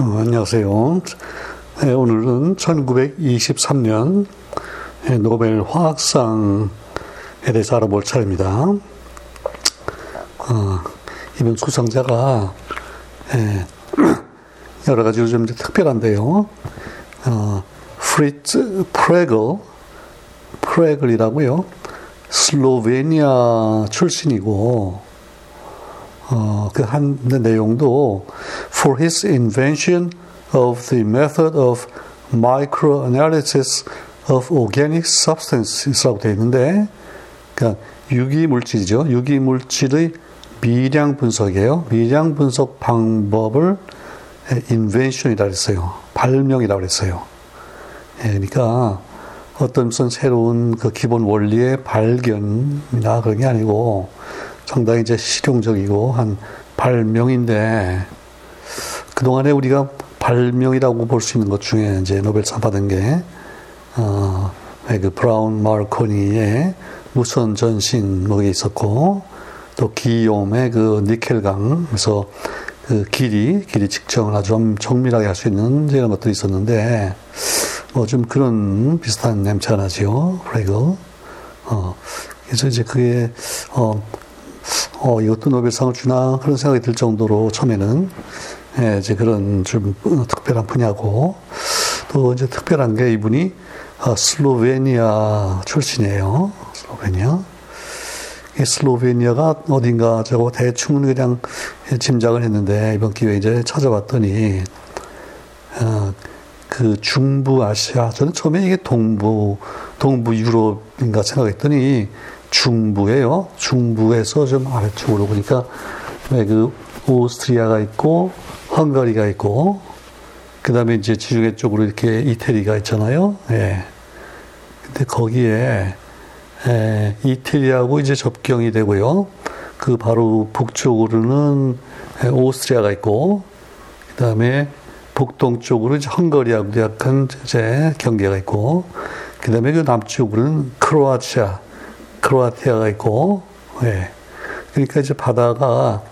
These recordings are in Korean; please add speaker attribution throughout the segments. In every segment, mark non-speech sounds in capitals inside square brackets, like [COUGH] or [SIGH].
Speaker 1: 어, 안녕하세요. 네, 오늘은 1923년 노벨 화학상에 대해서 알아볼 차례입니다. 어, 이번 수상자가 예, [CLEARS THROAT] 여러 가지로 좀 특별한데요. 어, 프리츠 프레글, 프레글이라고요. 슬로베니아 출신이고, 어, 그 한 내용도 for his invention of the method of microanalysis of organic substances라고 되어 있는데, 그러니까 유기 물질이죠. 유기 물질의 미량 분석이에요. 미량 분석 방법을 인벤션이라고 했어요. 발명이라고 했어요. 예, 그러니까 어떤 무슨 새로운 그 기본 원리의 발견이나 그런 게 아니고 상당히 이제 실용적이고 한 발명인데 그동안에 우리가 발명이라고 볼 수 있는 것 중에 이제 노벨상 받은 게, 어, 그 브라운 마르코니의 무선 전신 뭐게 있었고, 또 기욤의 그 니켈강, 그래서 그 길이, 길이 측정을 아주 좀 정밀하게 할 수 있는 이런 것들이 있었는데, 뭐 좀 그런 비슷한 냄새가 나죠. 프레글. 어, 그래서 이제 그게, 어, 어, 이것도 노벨상을 주나 그런 생각이 들 정도로 처음에는 예, 이제 그런 좀 특별한 분야고 또 이제 특별한 게 이분이 어, 슬로베니아 출신이에요. 슬로베니아. 이 슬로베니아가 어딘가 저거 대충 그냥 짐작을 했는데 이번 기회에 이제 찾아봤더니 어, 그 중부 아시아 저는 처음에 이게 동부 동부 유럽인가 생각했더니 중부에요. 중부에서 좀 아래쪽으로 보니까 왜 그 오스트리아가 있고 헝가리가 있고 그 다음에 이제 지중해 쪽으로 이렇게 이태리가 있잖아요. 예. 근데 거기에 에, 이태리하고 이제 접경이 되고요. 그 바로 북쪽으로는 오스트리아가 있고 그 다음에 북동쪽으로 이제 헝가리하고 약간 이제 경계가 있고 그 다음에 그 남쪽으로는 크로아티아 크로아티아가 있고, 예. 그러니까 이제 바다가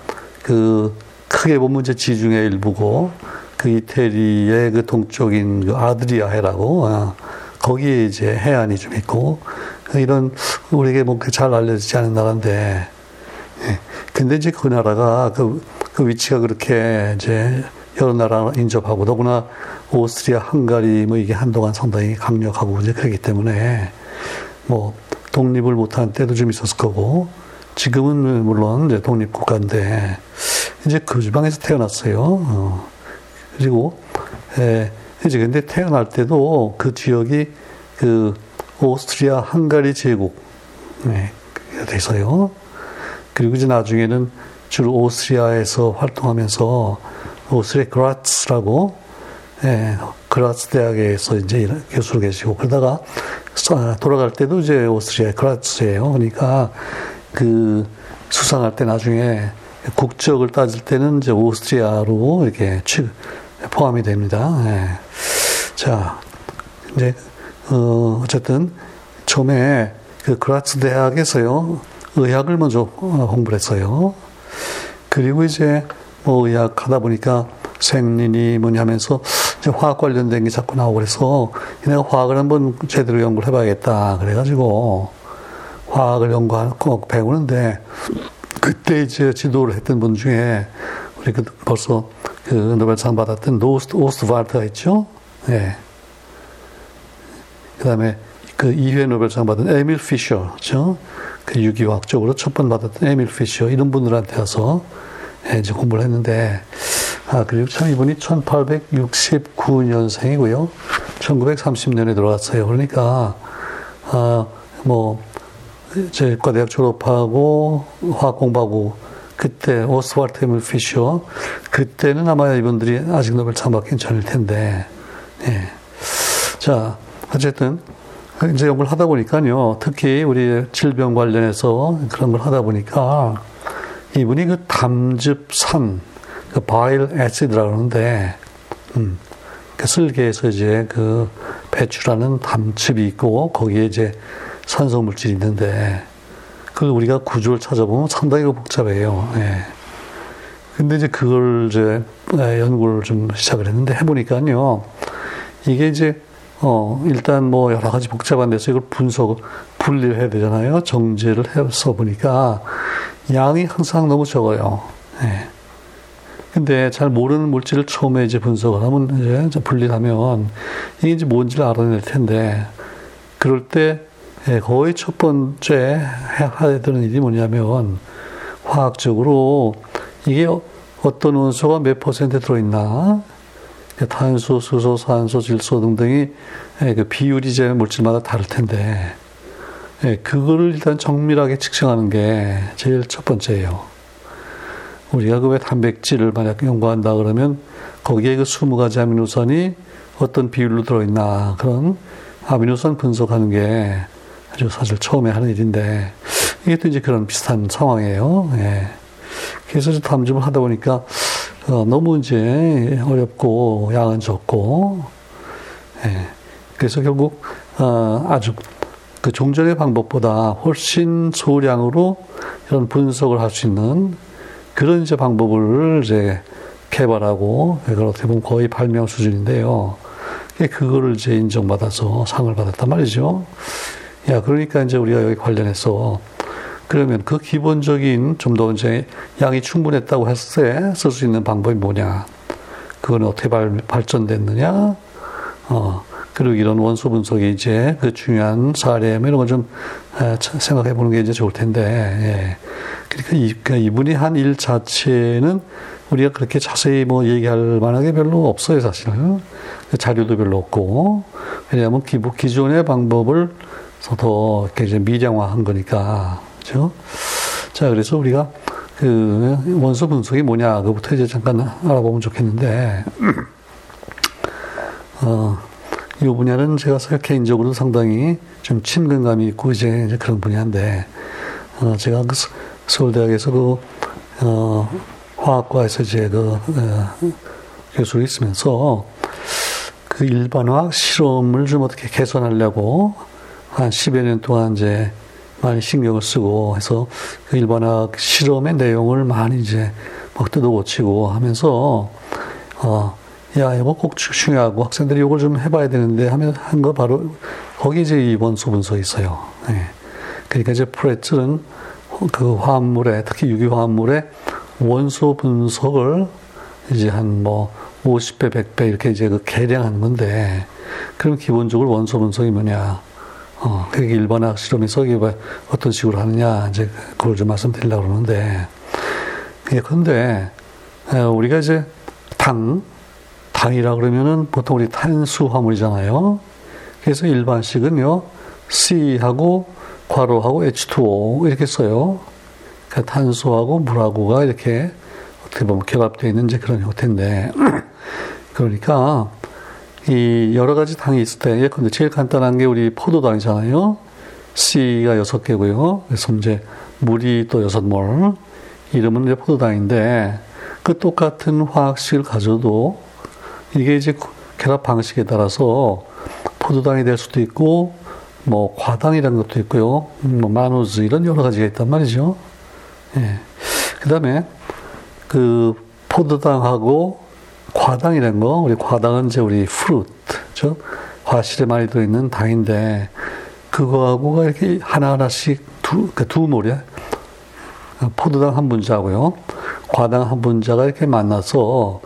Speaker 1: 그 크게 보면 이제 지중해 일부고 그 이태리의 그 동쪽인 그 아드리아 해라고 아, 거기에 이제 해안이 좀 있고 이런 우리에게 뭐잘 알려지지 않은 나라인데 예. 근데 이제 그 나라가 그, 그 위치가 그렇게 이제 여러 나라 인접하고 더구나 오스트리아, 헝가리 뭐 이게 한동안 상당히 강력하고 이제 그렇기 때문에 뭐 독립을 못한 때도 좀 있었을 거고, 지금은 물론 이제 독립 국가인데, 이제 그 지방에서 태어났어요. 어. 그리고, 에, 이제 근데 태어날 때도 그 지역이 그 오스트리아 헝가리 제국, 네, 돼서요. 그리고 이제 나중에는 주로 오스트리아에서 활동하면서 오스트리아 그라츠라고, 예, 그라츠 대학에서 이제 교수로 계시고, 그러다가 돌아갈 때도 이제 오스트리아 크라츠예요. 그러니까 그 수상할 때 나중에 국적을 따질 때는 이제 오스트리아로 이렇게 포함이 됩니다. 네. 자, 이제 어 어쨌든 처음에 그 그라츠 대학에서요 의학을 먼저 공부를 했어요. 그리고 이제 뭐 의학 하다 보니까 생리니 뭐냐 하면서 이제 화학 관련된 게 자꾸 나오고 그래서 내가 화학을 한번 제대로 연구를 해봐야겠다. 그래가지고 화학을 연구하고 배우는데 그때 이제 지도를 했던 분 중에 우리 그 벌써 그 노벨상 받았던 노스트 오스트발트가 있죠. 예. 네. 그 다음에 그 2회 노벨상 받은 에밀 피셔, 죠? 그 유기화학 쪽으로 첫 번 받았던 에밀 피셔, 이런 분들한테 와서 예, 이제 공부를 했는데, 아, 그리고 참 이분이 1869년생이고요. 1930년에 돌아가셨어요. 그러니까, 아, 뭐, 의과 대학 졸업하고 화학 공부하고 그때 오스왈트 에밀 피셔. 그때는 아마 이분들이 아직 노벨상 받기는 전일 텐데. 예. 자 어쨌든 이제 연구를 하다 보니까요. 특히 우리 질병 관련해서 그런 걸 하다 보니까 이분이 그 담즙산, 그 바일 에시드라고 하는데, 음, 그 쓸개에서 이제 그 배출하는 담즙이 있고, 거기에 이제 산소 물질이 있는데, 그걸 우리가 구조를 찾아보면 상당히 복잡해요. 예. 근데 이제 그걸 이제 연구를 좀 시작을 했는데 해보니까요. 이게 이제 어 일단 뭐 여러 가지 복잡한 데서 이걸 분석 분리를 해야 되잖아요. 정제를 해서 보니까 양이 항상 너무 적어요. 예. 근데 잘 모르는 물질을 처음에 이제 분석을 하면 이제 분리하면 이게 이제 뭔지를 알아낼 텐데 그럴 때 예, 거의 첫 번째 해야 되는 일이 뭐냐면 화학적으로 이게 어떤 원소가 몇 퍼센트 들어있나 탄소, 수소, 산소, 질소 등등이 예, 그 비율이 제 물질마다 다를 텐데 예, 그거를 일단 정밀하게 측정하는 게 제일 첫 번째예요. 우리가 그 왜 단백질을 만약 연구한다 그러면 거기에 그 20가지 아미노산이 어떤 비율로 들어있나 그런 아미노산 분석하는 게 아주 사실 처음에 하는 일인데 이게 또 이제 그런 비슷한 상황이에요. 예. 그래서 탐집을 하다 보니까 어, 너무 이제 어렵고 양은 적고 예. 그래서 결국 어, 아주 그 종전의 방법보다 훨씬 소량으로 이런 분석을 할 수 있는 그런 이제 방법을 이제 개발하고 어떻게 보면 거의 발명 수준인데요. 그거를 이제 인정받아서 상을 받았단 말이죠. 야, 그러니까 이제 우리가 여기 관련해서 그러면 그 기본적인 좀 더 이제 양이 충분했다고 했을 때 쓸 수 있는 방법이 뭐냐? 그건 어떻게 발, 발전됐느냐? 어, 그리고 이런 원소 분석이 이제 그 중요한 사례 뭐 이런 걸 좀 생각해 보는 게 이제 좋을 텐데, 예. 그러니까, 이, 그러니까 이분이 한 일 자체는 우리가 그렇게 자세히 뭐 얘기할 만한 게 별로 없어요, 사실은. 자료도 별로 없고. 왜냐하면 기부, 기존의 방법을 더 이렇게 이제 미량화한 거니까. 그죠? 자, 그래서 우리가 그 원소 분석이 뭐냐, 그부터 이제 잠깐 알아보면 좋겠는데, [CLEARS THROAT] 어, 이 분야는 제가 개인적으로 상당히 좀 친근감이 있고 이제, 그런 분야인데, 어, 제가 그 서울대학에서 그, 어, 화학과에서 이제 그, 어, 교수로 있으면서 그 일반화학 실험을 좀 어떻게 개선하려고 한 10여 년 동안 이제 많이 신경을 쓰고 해서 그 일반화학 실험의 내용을 많이 이제 막 뜯어 고치고 하면서, 어, 야, 이거 꼭 중요하고 학생들이 이걸 좀 해봐야 되는데 하면 한 거 바로 거기 이제 이 원소 분석이 있어요. 네. 그러니까 이제 프레츠는 그 화합물에 특히 유기 화합물의 원소 분석을 이제 한 뭐 50배, 100배 이렇게 이제 그 계량한 건데 그럼 기본적으로 원소 분석이 뭐냐? 어, 그게 일반학 실험에서 이게 뭐 어떤 식으로 하느냐 이제 그걸 좀 말씀드리려고 그러는데 예, 그런데 우리가 이제 당 당이라 그러면은 보통 우리 탄수화물이잖아요. 그래서 일반식은요 C하고 괄호하고 H2O 이렇게 써요. 그러니까 탄소하고 물하고가 이렇게 어떻게 보면 결합되어 있는 이제 그런 형태인데 [CLEARS THROAT] 그러니까 이 여러 가지 당이 있을 때 예컨대 제일 간단한 게 우리 포도당이잖아요. C가 여섯 개고요. 그래서 이제 물이 또 여섯 몰. 이름은 이제 포도당인데 그 똑같은 화학식을 가져도 이게 이제 결합 방식에 따라서 포도당이 될 수도 있고 뭐 과당이라는 것도 있고요. 뭐 마노즈 이런 여러 가지가 있단 말이죠. 예. 그다음에 그 포도당하고 과당이라는 거 우리 과당은 이제 우리 프루트 죠 과실에 많이 들어있는 당인데 그거하고가 이렇게 하나하나씩 두, 그두 몰이야. 포도당 한 분자고요. 과당 한 분자가 이렇게 만나서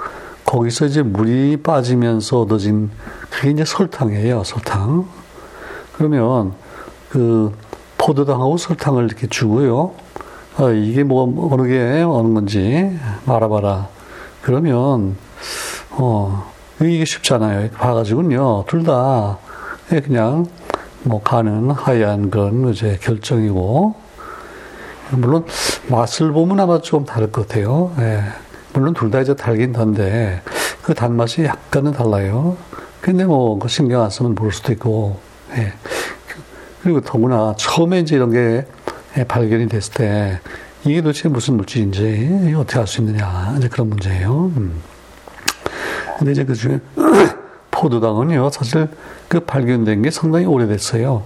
Speaker 1: 거기서 이제 물이 빠지면서 얻어진 그게 이제 설탕이에요. 설탕. 그러면 그 포도당하고 설탕을 이렇게 주고요. 아, 이게 뭐 어느 게 어느 건지 알아봐라. 그러면 어 이게 쉽잖아요. 봐가지고요. 둘 다 그냥 뭐 가는 하얀 그런 이제 결정이고 물론 맛을 보면 아마 좀 다를 것 같아요. 예. 물론 둘 다 이제 달긴 단데 그 단맛이 약간은 달라요. 근데 뭐 그 신경 안 쓰면 모를 수도 있고 예. 그리고 더구나 처음에 이제 이런 게 발견이 됐을 때 이게 도대체 무슨 물질인지 어떻게 알 수 있느냐 이제 그런 문제예요. 음. 근데 이제 그 중에 [CLEARS THROAT] 포도당은요 사실 그 발견된 게 상당히 오래됐어요.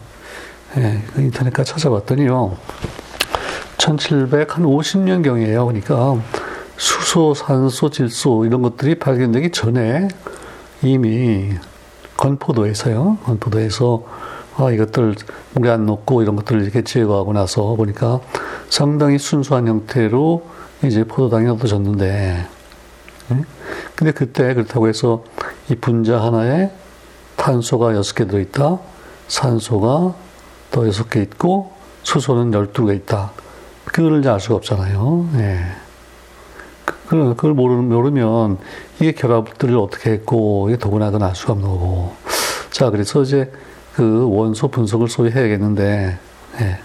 Speaker 1: 예, 그 인터넷가 찾아봤더니요. 1750년 경이에요. 그러니까 수소, 산소, 질소 이런 것들이 발견되기 전에 이미 건포도에서요. 건포도에서 아, 이것들 물에 안 넣고 이런 것들을 이렇게 제거하고 나서 보니까 상당히 순수한 형태로 이제 포도당이 얻어졌는데, 네? 근데 그때 그렇다고 해서 이 분자 하나에 탄소가 여섯 개 들어있다, 산소가 또 여섯 개 있고, 수소는 열두 개 있다. 그걸 이제 알 수가 없잖아요. 예. 그걸, 그걸 모르면 이게 결합들을 어떻게 했고, 이게 도구나건 알 수가 없는 거고. 자, 그래서 이제 그 원소 분석을 소위 해야겠는데, 예.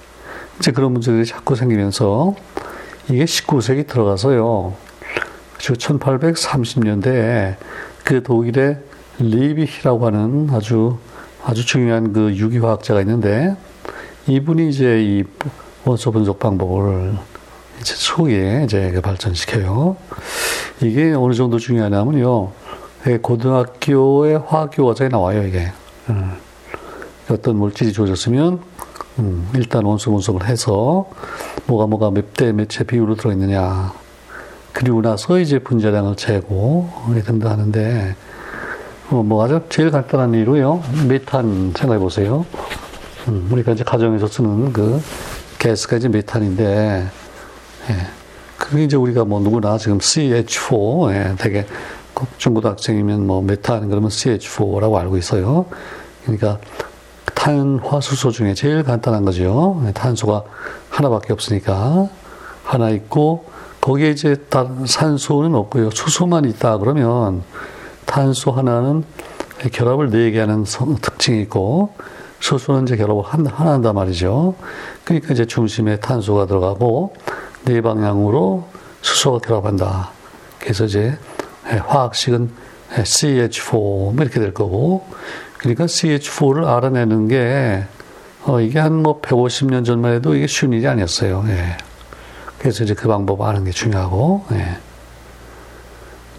Speaker 1: 이제 그런 문제들이 자꾸 생기면서 이게 19세기 들어가서요. 1830년대에 그 독일의 리비히라고 하는 아주 아주 중요한 그 유기화학자가 있는데 이분이 이제 이 원소 분석 방법을 이제 초기에 이제 발전시켜요. 이게 어느 정도 중요하냐면요. 예, 고등학교의 화학 교과서에 나와요, 이게. 음. 어떤 물질이 주어졌으면, 음, 일단 원소 분석을 해서, 뭐가 뭐가 몇 대 몇의 비율로 들어있느냐. 그리고 나서 이제 분자량을 재고, 등등 하는데, 어, 뭐 아주 제일 간단한 예로요. 메탄 생각해 보세요. 음, 우리가 이제 가정에서 쓰는 그 가스가 이제 메탄인데, 예. 그게 이제 우리가 뭐 누구나 지금 CH4, 예, 되게 중고등학생이면 뭐 메탄 그러면 CH4라고 알고 있어요. 그러니까 탄화수소 중에 제일 간단한 거죠. 예, 탄소가 하나밖에 없으니까 하나 있고 거기에 이제 다른 산소는 없고요. 수소만 있다 그러면 탄소 하나는 결합을 네 개 하는 특징이 있고 수소는 이제 결합을 하나 한단 말이죠. 그러니까 이제 중심에 탄소가 들어가고 네 방향으로 수소가 결합한다. 그래서 이제 화학식은 CH4 뭐 이렇게 될 거고, 그러니까 CH4를 알아내는 게 어, 이게 한 뭐 150년 전만 해도 이게 쉬운 일이 아니었어요. 예. 그래서 이제 그 방법 아는 게 중요하고, 예.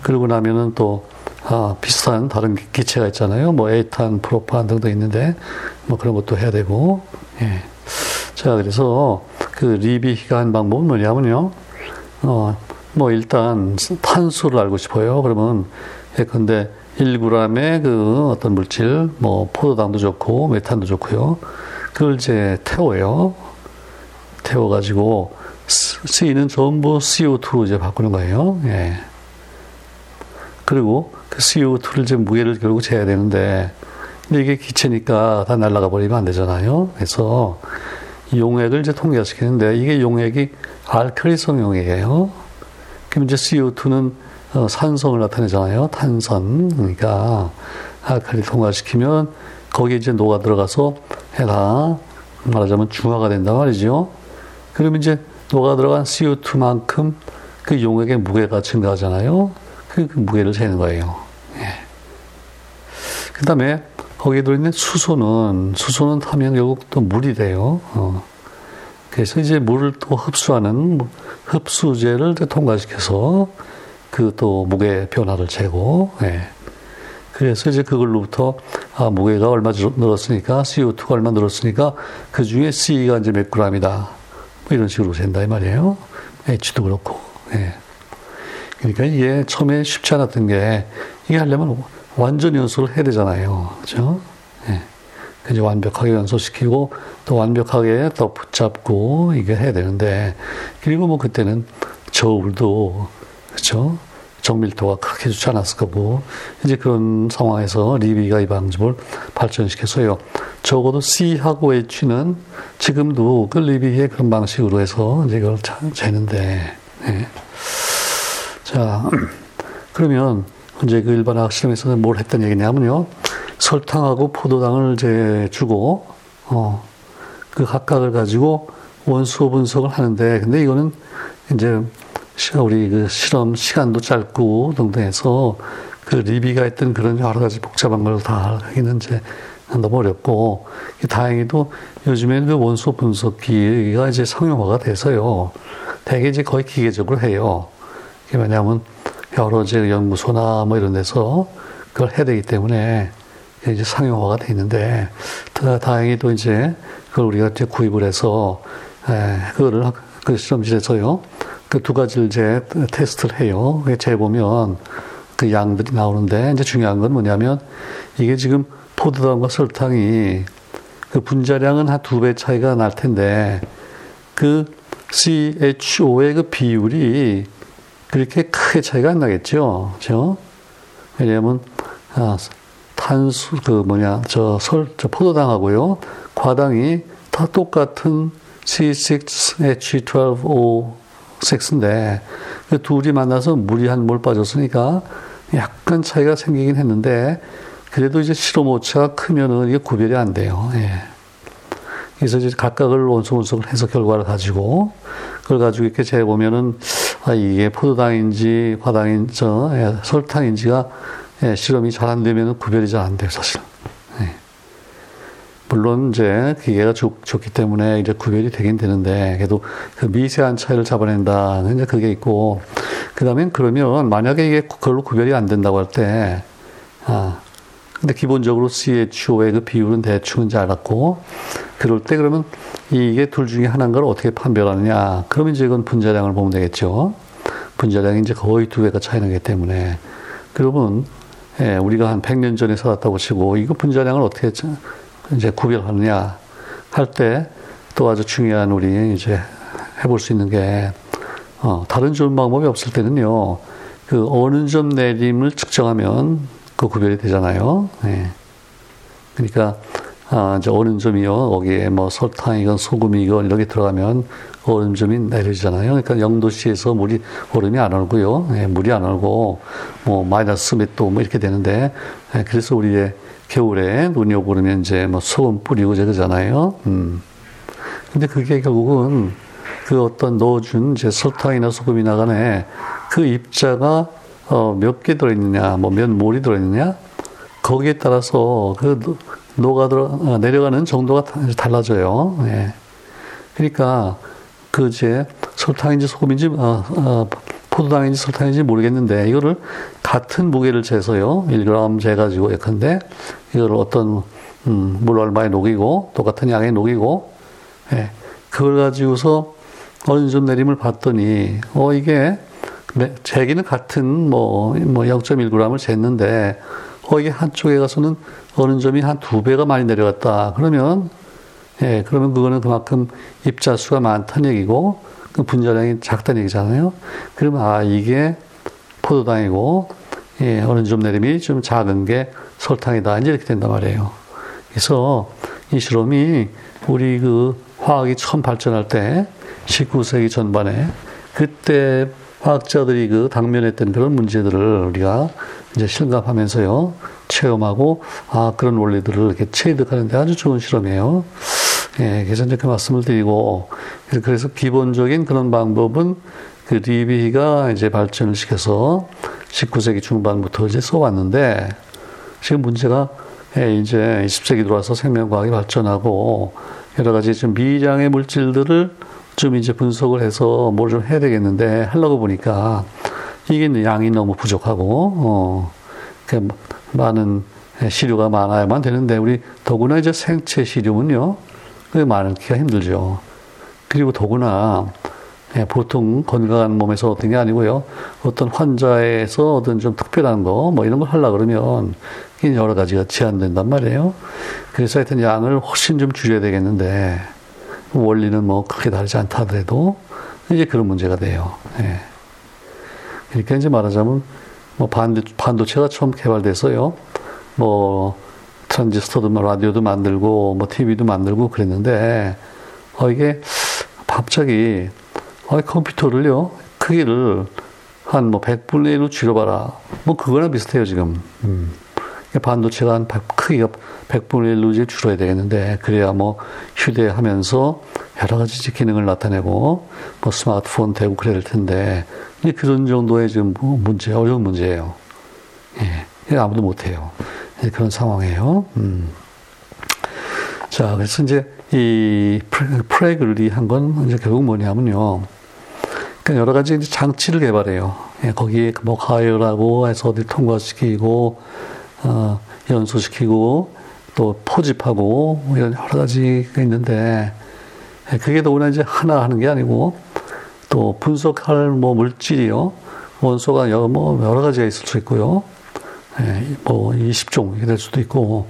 Speaker 1: 그러고 나면은 또 아, 비슷한 다른 기체가 있잖아요. 뭐 에탄, 프로판 등도 있는데 뭐 그런 것도 해야 되고, 예. 자, 그래서 그 리비히가 한 방법은 뭐냐면요. 어, 뭐 일단 탄소를 알고 싶어요. 그러면 예컨대 1g의 그 어떤 물질, 뭐 포도당도 좋고 메탄도 좋고요. 그걸 이제 태워요. 태워가지고 C는 전부 CO2로 이제 바꾸는 거예요. 예. 그리고 그 CO2를 이제 무게를 결국 재야 되는데 근데 이게 기체니까 다 날아가 버리면 안 되잖아요. 그래서 용액을 이제 통과시키는데 이게 용액이 알칼리성 용액이에요. 그럼 이제 CO2는 어, 산성을 나타내잖아요. 탄산. 그러니까 알칼리 통과시키면 거기에 이제 녹아 들어가서 해가 말하자면 중화가 된단 말이죠. 그러면 이제 녹아 들어간 CO2만큼 그 용액의 무게가 증가하잖아요. 그, 그 무게를 재는 거예요. 예. 그 다음에 거기에 들어있는 수소는, 수소는 타면 결국 또 물이 돼요. 어. 그래서 이제 물을 또 흡수하는 흡수제를 통과시켜서 그 또 무게 변화를 재고, 예. 그래서 이제 그걸로부터 아, 무게가 얼마 늘었으니까 CO2가 얼마 늘었으니까 그 중에 C가 이제 몇 g이다. 뭐 이런 식으로 된다 이 말이에요. H도 그렇고. 예. 그러니까 이게 처음에 쉽지 않았던 게 이게 하려면 완전 연소를 해야 되잖아요. 그죠? 예. 이제 완벽하게 연소시키고 또 완벽하게 더 붙잡고 이게 해야 되는데 그리고 뭐 그때는 저울도 그렇죠? 정밀도가 그렇게 좋지 않았을 거고 이제 그런 상황에서 리비가 이 방법을 발전시켜서요. 적어도 C하고 H는 지금도 그 리비의 그런 방식으로 해서 이제 이걸 재는데 예. 자 [CLEARS THROAT] 그러면 이제 그 일반 학학 실험에서는 뭘 했던 얘기냐면요. 설탕하고 포도당을 이제 주고, 어, 그 각각을 가지고 원소 분석을 하는데, 근데 이거는 이제 우리 그 실험 시간도 짧고 등등 해서 그 리비가 했던 그런 여러 가지 복잡한 걸 다 하기는 이제 너무 어렵고, 다행히도 요즘에는 그 원소 분석기가 이제 상용화가 돼서요. 대개 이제 거의 기계적으로 해요. 왜냐하면 여러 이제 연구소나 뭐 이런 데서 그걸 해야 되기 때문에 이제 상용화가 돼 있는데 다행히도 이제 그걸 우리가 이제 구입을 해서 에, 그거를 그 실험실에서요 그 두 가지를 제 테스트를 해요. 재보면 그 양들이 나오는데 이제 중요한 건 뭐냐면 이게 지금 포도당과 설탕이 그 분자량은 한 두 배 차이가 날 텐데 그 CHO의 그 비율이 그렇게 크게 차이가 안 나겠죠. 그죠? 왜냐하면, 아, 탄수, 그 뭐냐, 저 설, 저 포도당하고요. 과당이 다 똑같은 C6H12O6인데 그 둘이 만나서 물이 한 몰 빠졌으니까 약간 차이가 생기긴 했는데 그래도 이제 실험 오차가 크면은 이게 구별이 안 돼요. 예. 그래서 이제 각각을 원소 분석을 해서 결과를 가지고 그걸 가지고 이렇게 재보면은 아 이게 포도당인지 화당인 저 예, 설탕인지가 예, 실험이 잘 안 되면은 구별이 잘 안 돼요 사실. 예. 물론 이제 기계가 좋, 좋기 때문에 이제 구별이 되긴 되는데 그래도 그 미세한 차이를 잡아낸다 이제 그게 있고 그다음에 그러면 만약에 이게 그걸로 구별이 안 된다고 할 때 아. 근데 기본적으로 CHO의 그 비율은 대충 이제 알았고, 그럴 때 그러면 이게 둘 중에 하나인 걸 어떻게 판별하느냐. 그러면 이제 이건 분자량을 보면 되겠죠. 분자량이 이제 거의 두 배가 차이 나기 때문에. 그러면, 예, 우리가 한 100년 전에 살았다고 치고, 이거 분자량을 어떻게 이제 구별하느냐 할 때 또 아주 중요한 우리 이제 해볼 수 있는 게, 어, 다른 좋은 방법이 없을 때는요, 그 어느 점 내림을 측정하면 그 구별이 되잖아요. 네. 그러니까 아, 이제 얼음점이요. 거기에 뭐 설탕이건 소금이건 이렇게 들어가면 얼음점이 내려지잖아요. 그러니까 영도시에서 물이 얼음이 안 얼고요. 예, 물이 안 얼고 뭐 마이너스 몇 도 뭐 이렇게 되는데 예, 그래서 우리의 겨울에 눈이 오고 그러면 이제 뭐 소금 뿌리고 그러잖아요. 음. 근데 그게 결국은 그 어떤 넣어준 이제 설탕이나 소금이나 간에 그 입자가 어, 몇 개 들어있느냐, 뭐 몇 몰이 들어있느냐, 거기에 따라서 그 녹아 들어, 어, 내려가는 정도가 달라져요. 예. 그러니까, 그, 이제, 설탕인지 소금인지, 어, 어, 포도당인지 설탕인지 모르겠는데, 이거를 같은 무게를 재서요, 1g 재가지고 예컨대, 이걸 어떤, 음, 물 얼마에 녹이고, 똑같은 양에 녹이고, 예. 그걸 가지고서 어느 정도 내림을 봤더니, 어, 이게, 네, 재기는 같은 뭐, 뭐 0.1g을 쟀는데, 어, 이게 한쪽에 가서는 어느 점이 한 두 배가 많이 내려갔다. 그러면, 예, 그러면 그거는 그만큼 입자 수가 많다는 얘기고, 그 분자량이 작다는 얘기잖아요. 그러면, 아, 이게 포도당이고, 예, 어느 점 내림이 좀 작은 게 설탕이다. 이제 이렇게 된단 말이에요. 그래서 이 실험이 우리 그 화학이 처음 발전할 때, 19세기 전반에, 그때 화학자들이 그 당면했던 그런 문제들을 우리가 이제 실감하면서요, 체험하고, 아, 그런 원리들을 이렇게 체득하는데 아주 좋은 실험이에요. 예, 그래서 그 말씀을 드리고, 그래서 기본적인 그런 방법은 그 리비가 이제 발전을 시켜서 19세기 중반부터 이제 써왔는데, 지금 문제가 예, 이제 20세기 들어와서 생명과학이 발전하고, 여러 가지 좀 미량의 물질들을 좀 이제 분석을 해서 뭘 좀 해야 되겠는데 하려고 보니까 이게 양이 너무 부족하고 어, 그 많은 시료가 많아야만 되는데 우리 더구나 이제 생체 시료는요 그 많기가 힘들죠. 그리고 더구나 예, 보통 건강한 몸에서 어떤 게 아니고요. 어떤 환자에서 어떤 좀 특별한 거, 뭐 이런 걸 하려고 그러면 여러 가지가 제한된단 말이에요. 그래서 하여튼 양을 훨씬 좀 줄여야 되겠는데, 원리는 뭐 크게 다르지 않다 하더라도 이제 그런 문제가 돼요. 예. 그러니까 이제 말하자면 뭐 반도, 반도체가 처음 개발돼서요. 뭐 트랜지스터도 뭐 라디오도 만들고 뭐 TV도 만들고 그랬는데 어 이게 갑자기 어 컴퓨터를요 크기를 한 뭐 100분의 1로 줄여봐라. 뭐 그거랑 비슷해요 지금. 음. 반도체가 한 크기가 100분의 1로 이제 줄어야 되겠는데, 그래야 뭐 휴대하면서 여러 가지 기능을 나타내고, 뭐 스마트폰 되고 그래야 될 텐데, 이제 그런 정도의 지금 뭐 문제, 어려운 문제예요. 예. 아무도 못해요. 그런 상황이에요. 음. 자, 그래서 이제 이 프레글리 한건 이제 결국 뭐냐면요. 그러니까 여러 가지 장치를 개발해요. 예, 거기에 뭐 가열하고 해서 어디 통과시키고, 어, 연소시키고 또 포집하고 이런 여러 가지가 있는데 그게 더구나 이제 하나 하는 게 아니고 또 분석할 뭐 물질이요. 원소가 여러, 뭐 여러 가지가 있을 수 있고요. 예, 뭐 20종 이렇게 될 수도 있고.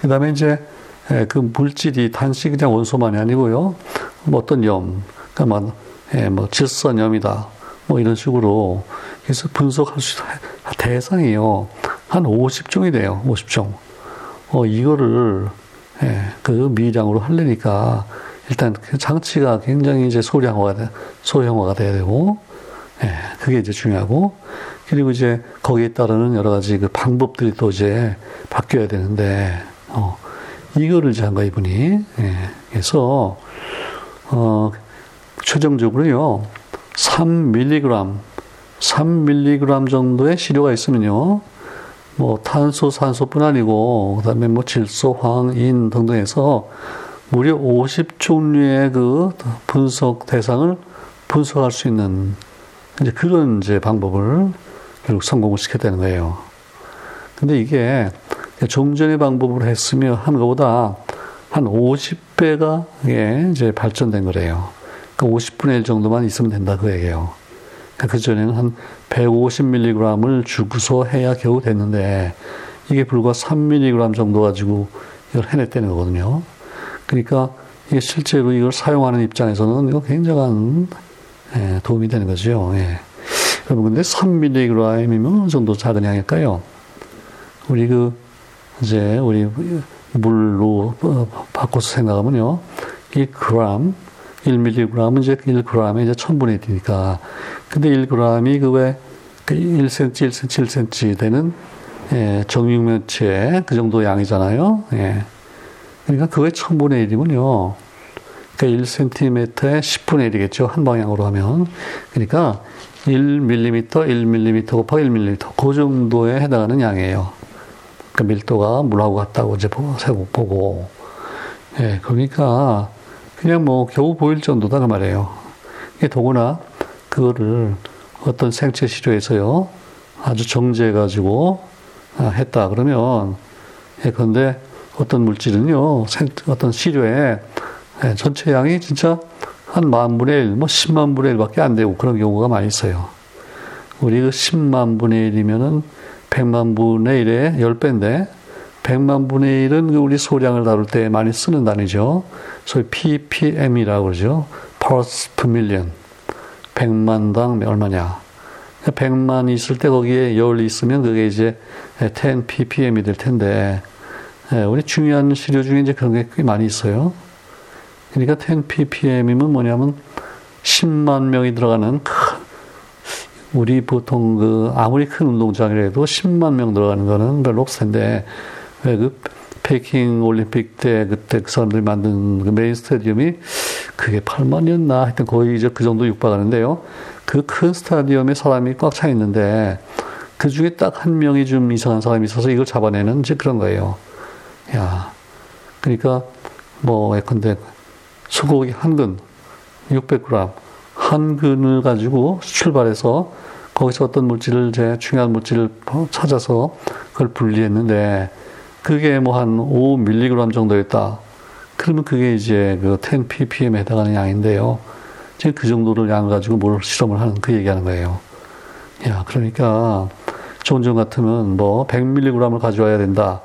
Speaker 1: 그 다음에 이제 예, 그 물질이 단지 그냥 원소만이 아니고요. 뭐 어떤 염, 그러니까 뭐, 예, 뭐 질선염이다. 뭐 이런 식으로 그래서 분석할 수 대상이요. 한 50종이 돼요. 50종. 어, 이거를 예, 그 미량으로 하려니까 일단 그 장치가 굉장히 이제 소량화가 돼, 소형화가 돼야 되고, 예, 그게 이제 중요하고, 그리고 이제 거기에 따르는 여러 가지 그 방법들이 또 이제 바뀌어야 되는데, 어, 이거를 이제 한 거야, 이분이. 예, 그래서, 어, 최종적으로요, 3mg, 3mg 정도의 시료가 있으면요, 뭐 탄소, 산소뿐 아니고, 그 다음에 뭐 질소, 황, 인 등등 해서 무려 50종류의 그 분석 대상을 분석할 수 있는 이제 그런 이제 방법을 결국 성공을 시켰다는 거예요. 근데 이게 좀 전의 방법으로 했으면 한 것보다 한 50배가 예, 이제 발전된 거래요. 그러니까 50분의 1 정도만 있으면 된다 그 얘기예요. 그러니까 그 전에는 한 150mg을 주고서 해야 겨우 됐는데 이게 불과 3mg 정도 가지고 이걸 해냈다는 거거든요. 그러니까 이게 실제로 이걸 사용하는 입장에서는 이거 굉장한 예, 도움이 되는 거죠. 예. 여러분 근데 3mg이면 어느 정도 작은 양일까요? 우리 그 이제 우리 물로 바꿔서 생각하면요. 1g, 1mg은 이제 1g에 이제 1000분의 1이니까. 근데 1g이 그왜 1cm, 1cm, 1cm 되는 예, 정육면체 그 정도 양이잖아요. 예. 그러니까 그거의 1000분의 1이면요. 그러니까 1cm에 10분의 1이겠죠. 한 방향으로 하면. 그러니까 1mm, 1mm 곱하기 1mm. 그 정도에 해당하는 양이에요. 그 밀도가 물하고 같다고 이제 세고 보고. 예, 그러니까 그냥 뭐 겨우 보일 정도다 그 말이에요. 이게 더구나 그거를 어떤 생체 시료에서요. 아주 정제해 가지고 아, 했다. 그러면 예, 그런데 어떤 물질은요, 어떤 시료에 예, 전체 양이 진짜 한 만 분의 1, 뭐 10만 분의 1밖에 안 되고 그런 경우가 많이 있어요. 우리 그 10만 분의 1이면은 100만 분의 1의 10배인데 100만 분의 1은 그 우리 소량을 다룰 때 많이 쓰는 단위죠. 소위 ppm이라고 그러죠. parts per million. 100만당 얼마냐. 100만 있을 때 거기에 열이 있으면 그게 이제 10 ppm이 될 텐데 예, 우리 중요한 시료 중에 이제 그런 게 꽤 많이 있어요. 그러니까 10 ppm이면 뭐냐면 10만 명이 들어가는 우리 보통 그 아무리 큰 운동장이라도 10만 명 들어가는 거는 별로 없을 텐데 왜 그北京 올림픽 때 그때 그 사람들이 만든 그 메인 스타디움이 그게 8만이었나 하여튼 거의 이제 그 정도 육박하는데요. 그 큰 스타디움에 사람이 꽉 차 있는데 그 중에 딱 한 명이 좀 이상한 사람이 있어서 이걸 잡아내는 이제 그런 거예요. 야, 그러니까 뭐 예컨대 소고기 한 근, 600g 한 근을 가지고 출발해서 거기서 어떤 물질을 제 중요한 물질을 찾아서 그걸 분리했는데 그게 뭐 한 5mg 정도였다. 그러면 그게 이제 그 10 ppm에 해당하는 양인데요. 지금 그 정도를 양 가지고 뭘 실험을 하는 그 얘기하는 거예요. 야, 그러니까 종종 같으면 뭐 100mg을 가져와야 된다.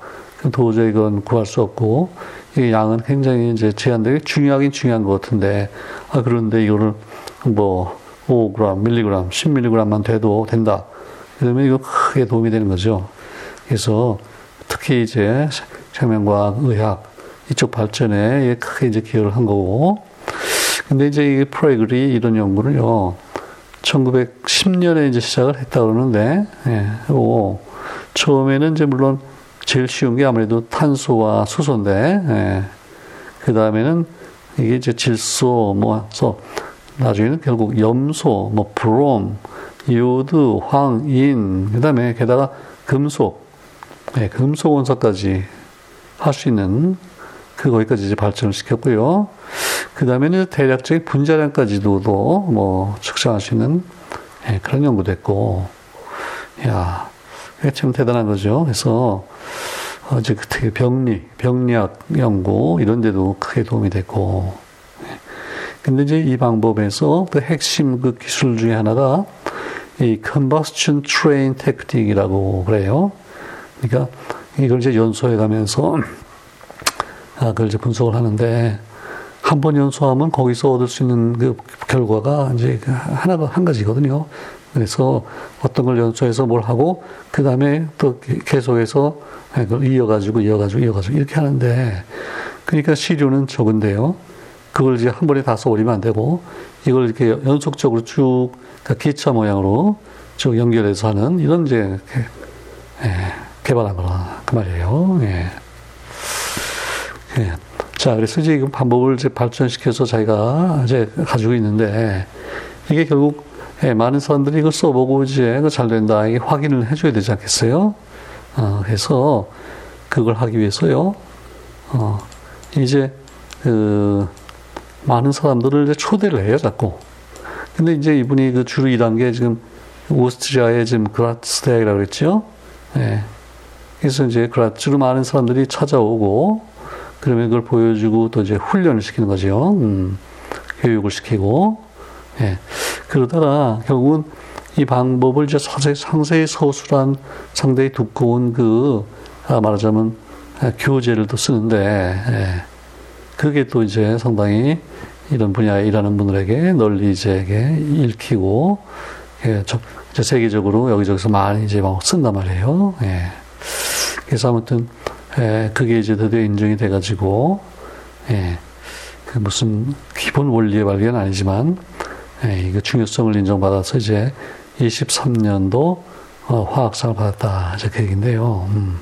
Speaker 1: 도저히 이건 구할 수 없고 이 양은 굉장히 이제 제한되게 중요하긴 중요한 것 같은데 아 그런데 이거를 뭐 5g, 밀리그램, 10mg만 돼도 된다. 그러면 이거 크게 도움이 되는 거죠. 그래서 특히 이제 생명과학, 의학 이쪽 발전에 크게 이제 기여를 한 거고. 근데 이제 이 프레글이 이런 연구를요, 1910년에 이제 시작을 했다 그러는데, 예, 오, 처음에는 이제 물론 제일 쉬운 게 아무래도 탄소와 수소인데, 예. 그 다음에는 이게 이제 질소, 뭐, 소, 나중에는 결국 염소, 뭐, 브롬, 요드, 황, 인, 그 다음에 게다가 금속, 예, 금속 원소까지 할 수 있는 그 거기까지 이제 발전을 시켰고요. 그 다음에는 대략적인 분자량까지도 뭐 측정할 수 있는 예, 그런 연구도 했고, 야, 이게 참 대단한 거죠. 그래서 어제 특히 병리, 병리학 연구 이런 데도 크게 도움이 됐고 근데 이제 이 방법에서 그 핵심 그 기술 중에 하나가 이 combustion train technique이라고 그래요. 그러니까 이걸 이제 연소해 가면서 아, 그걸 이제 분석을 하는데 한 번 연소하면 거기서 얻을 수 있는 그 결과가 이제 그 하나가 한 가지거든요. 그래서 어떤 걸 연소해서 뭘 하고 그 다음에 또 계속해서 그걸 이어가지고 이어가지고 이어가지고 이렇게 하는데 그러니까 시류는 적은데요. 그걸 이제 한 번에 다 써버리면 안 되고 이걸 이렇게 연속적으로 쭉 그러니까 기차 모양으로 쭉 연결해서 하는 이런 이제 예, 개발한 거라 그 말이에요. 예. 예. 자, 그래서 이제 이 방법을 이제 발전시켜서 자기가 이제 가지고 있는데 이게 결국 예, 많은 사람들이 이걸 써보고 이제 잘 된다 이게 확인을 해줘야 되지 않겠어요? 어, 그래서 그걸 하기 위해서요. 어, 이제 그 많은 사람들을 이제 초대를 해요, 자꾸. 근데 이제 이분이 그 주로 일한 게 지금 오스트리아의 지금 그라츠 대학이라고 그랬죠. 예. 그래서 이제 그라츠로 많은 사람들이 찾아오고 그러면 그걸 보여주고 또 이제 훈련을 시키는 거죠. 음, 교육을 시키고. 예. 그러다가 결국은 이 방법을 이제 상세히, 상세히 서술한 상당히 두꺼운 그, 아, 말하자면 교재를 또 쓰는데, 예. 그게 또 이제 상당히 이런 분야에 일하는 분들에게 널리 이제 읽히고, 예, 저, 세계적으로 여기저기서 많이 이제 막 쓴단 말이에요. 예. 그래서 아무튼, 예, 그게 이제 드디어 인정이 돼가지고, 예, 그 무슨 기본 원리의 발견 아니지만, 예, 이거 중요성을 인정받아서 이제 23년도 어, 화학상을 받았다. 이제 그 얘기인데요. 음.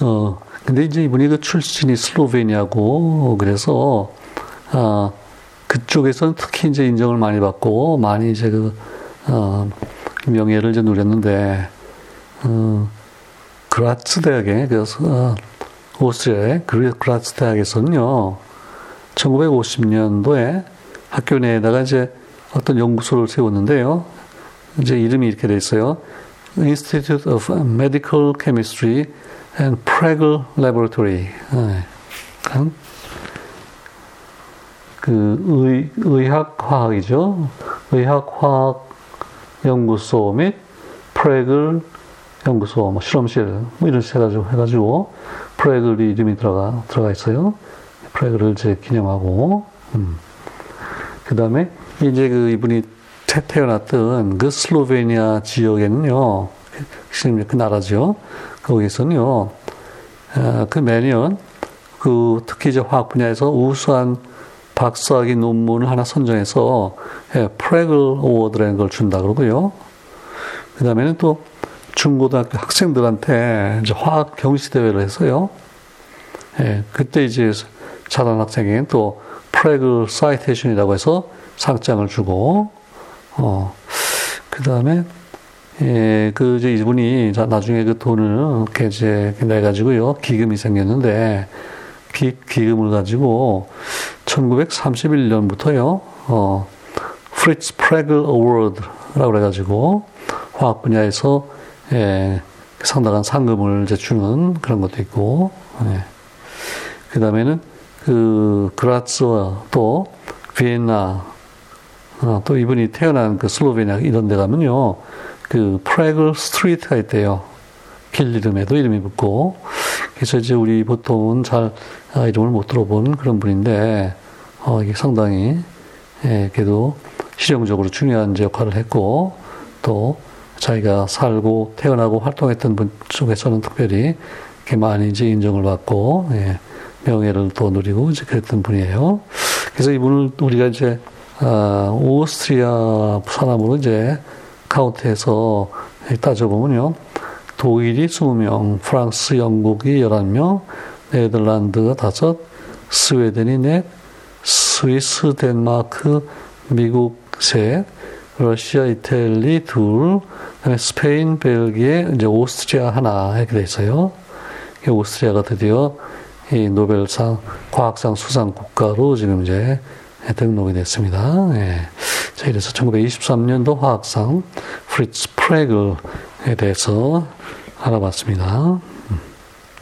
Speaker 1: 어, 근데 이제 이분이 그 출신이 슬로베니아고, 그래서, 아, 그쪽에서는 특히 이제 인정을 많이 받고, 많이 이제 그, 어, 명예를 이제 누렸는데, 어, 그라츠 대학에, 어, 오스트리아의 그라츠 대학에서는요, 1950년도에 학교 내에다가 이제 어떤 연구소를 세웠는데요. 이제 이름이 이렇게 돼 있어요. Institute of Medical Chemistry and Prague Laboratory. 네. 그 의, 의학화학이죠. 의학화학 연구소 및 프레글 연구소, 뭐 실험실, 뭐 이런 식으로 해가지고, 해가지고, 프레글 이름이 들어가, 들어가 있어요. 프레글을 이제 기념하고, 음. 그 다음에 이제 그 이분이 태어났던 그 슬로베니아 지역에는요, 그 나라죠. 거기서는요, 아, 그 매년 그 특히 이제 화학 분야에서 우수한 박사학위 논문을 하나 선정해서 예, 프레글 어워드라는 걸 준다 그러고요. 그 다음에는 또 중고등학교 학생들한테 이제 화학 경시 대회를 해서요. 예, 그때 이제 잘한 학생에게는 또 프레그 사이테이션이라고 해서 상장을 주고, 어, 그 다음에, 예, 그, 이제 이분이 나중에 그 돈을 이렇게 이제 내 가지고요, 기금이 생겼는데, 기, 기금을 가지고 1931년부터요, 어, 프리츠 프레글 Award라고 그래 가지고, 화학 분야에서, 예, 상당한 상금을 이제 주는 그런 것도 있고, 예. 그 다음에는 그 그라츠와 또 비엔나 어, 또 이분이 태어난 그 슬로베니아 이런 데 가면요 그 프레글 스트리트가 있대요 길 이름에도 이름이 붙고 그래서 이제 우리 보통은 잘 아, 이름을 못 들어본 그런 분인데 어, 이게 상당히 예, 그래도 실용적으로 중요한 역할을 했고 또 자기가 살고 태어나고 활동했던 분 중에서는 특별히 이렇게 많이 이제 인정을 받고 예, 명예를 또 누리고 이제 그랬던 분이에요. 그래서 이분을 우리가 이제 아, 오스트리아 사람으로 이제 카운트해서 따져보면요. 독일이 20명, 프랑스, 영국이 11명, 네덜란드가 5, 스웨덴이 4, 스위스, 덴마크, 미국 3, 러시아, 이탈리 둘, 그다음에 스페인, 벨기에, 이제 오스트리아 하나 이렇게 돼 있어요. 오스트리아가 드디어 이 노벨상 과학상 수상 국가로 지금 이제 등록이 됐습니다. 예. 자, 이래서 1923년도 화학상 프리츠 프레글에 대해서 알아봤습니다.